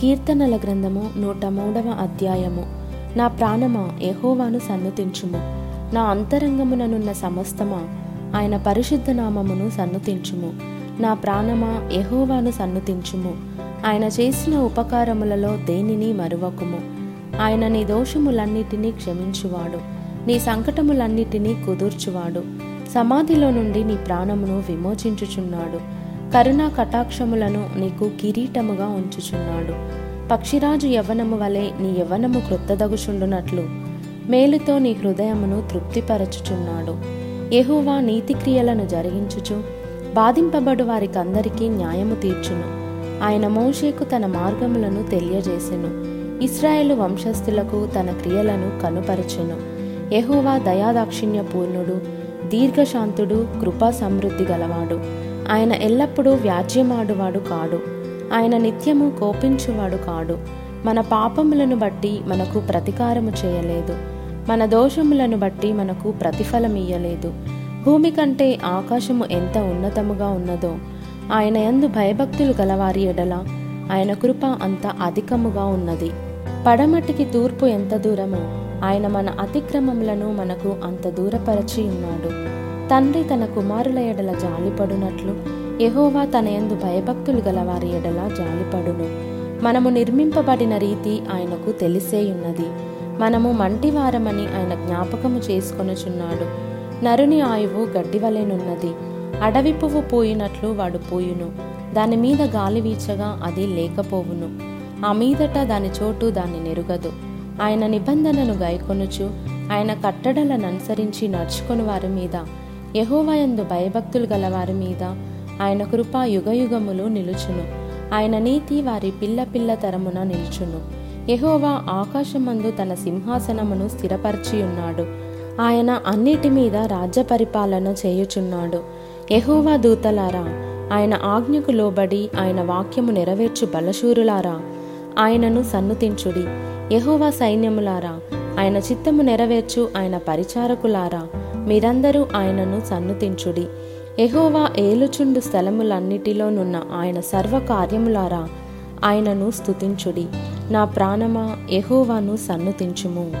కీర్తనల గ్రంథము నూట మూడవ అధ్యాయము. నా ప్రాణమా ఎహోవాను సన్నుతించుము. నా అంతరంగముననున్న సమస్తమా ఆయన పరిశుద్ధ నామమును సన్నుతించుము. నా ప్రాణమా ఎహోవాను సన్నుతించుము. ఆయన చేసిన ఉపకారములలో దేనిని మరువకుము. ఆయన నీ దోషములన్నిటినీ క్షమించువాడు. నీ సంకటములన్నిటినీ కుదుర్చువాడు. సమాధిలో నుండి నీ ప్రాణమును విమోచించుచున్నాడు. కరుణా కటాక్షములను నీకు కిరీటముగా ఉంచుచున్నాడు. పక్షిరాజు యవ్వనము వలె నీ యవ్వనము క్రొత్తదగుచుండునట్లు మేలుతో నీ హృదయమును తృప్తిపరచుచున్నాడు. యెహోవా నీతిక్రియలను జరిగించుచు బాధింపబడు వారికందరికీ న్యాయము తీర్చును. ఆయన మోషేకు తన మార్గములను తెలియజేసెను. ఇస్రాయేలు వంశస్థులకు తన క్రియలను కనుపరచెను. యెహోవా దయాదాక్షిణ్య పూర్ణుడు దీర్ఘశాంతుడు కృపా సమృద్ధి గలవాడు. ఆయన ఎల్లప్పుడూ వ్యాజ్యమాడువాడు కాడు. ఆయన నిత్యము కోపించువాడు కాడు. మన పాపములను బట్టి మనకు ప్రతికారము చేయలేదు. మన దోషములను బట్టి మనకు ప్రతిఫలమియ్యలేదు భూమి కంటే ఆకాశము ఎంత ఉన్నతముగా ఉన్నదో ఆయన యందు భయభక్తులు గలవారి ఎడల ఆయన కృప అంత అధికముగా ఉన్నది. పడమటికి తూర్పు ఎంత దూరమో ఆయన మన అతిక్రమములను మనకు అంత దూరపరచి ఉన్నాడు. తండ్రి తన కుమారుల ఎడల జాలిపడునట్లు యహోవా తన ఎందు భయభక్తులు గలవారి ఎడల జాలిపడును. మనము నిర్మింపబడిన రీతి ఆయనకు తెలిసేయున్నది. మనము మంటివారమని ఆయన జ్ఞాపకము చేసుకొనుచున్నాడు. నరుని ఆయువు గడ్డివలెనున్నది అడవి పువ్వు పోయినట్లు వాడు పోయును. దాని మీద గాలి వీచగా అది లేకపోవును. ఆ మీదట దాని చోటు దాన్ని నెరుగదు. ఆయన నిబంధనను గైకొనుచు ఆయన కట్టడలను అనుసరించి నడుచుకొని వారి మీద యహోవయందు భయభక్తులు గలవారి మీద ఆయన కృప యుగయుగములు నిలుచును. ఆయన నీతి వారి పిల్ల పిల్ల తరమున నిలుచును. యహోవా ఆకాశమందు తన సింహాసనమును స్థిరపరిచి ఉన్నాడు ఆయన అన్నిటి మీద రాజ్య పరిపాలన చేయుచున్నాడు. యహోవా దూతలారా ఆయన ఆజ్ఞకు లోబడి ఆయన వాక్యము నెరవేర్చు బలశూరులారా ఆయనను సన్నుతించుడి. యహోవా సైన్యములారా ఆయన చిత్తము నెరవేర్చు ఆయన పరిచారకులారా మీరందరూ ఆయనను సన్నుతించుడి. ఎహోవా ఏలుచుండు స్థలములన్నిటిలోనున్న ఆయన సర్వకార్యములారా ఆయనను స్తుతించుడి. నా ప్రాణమా ఎహోవాను సన్నుతించుము.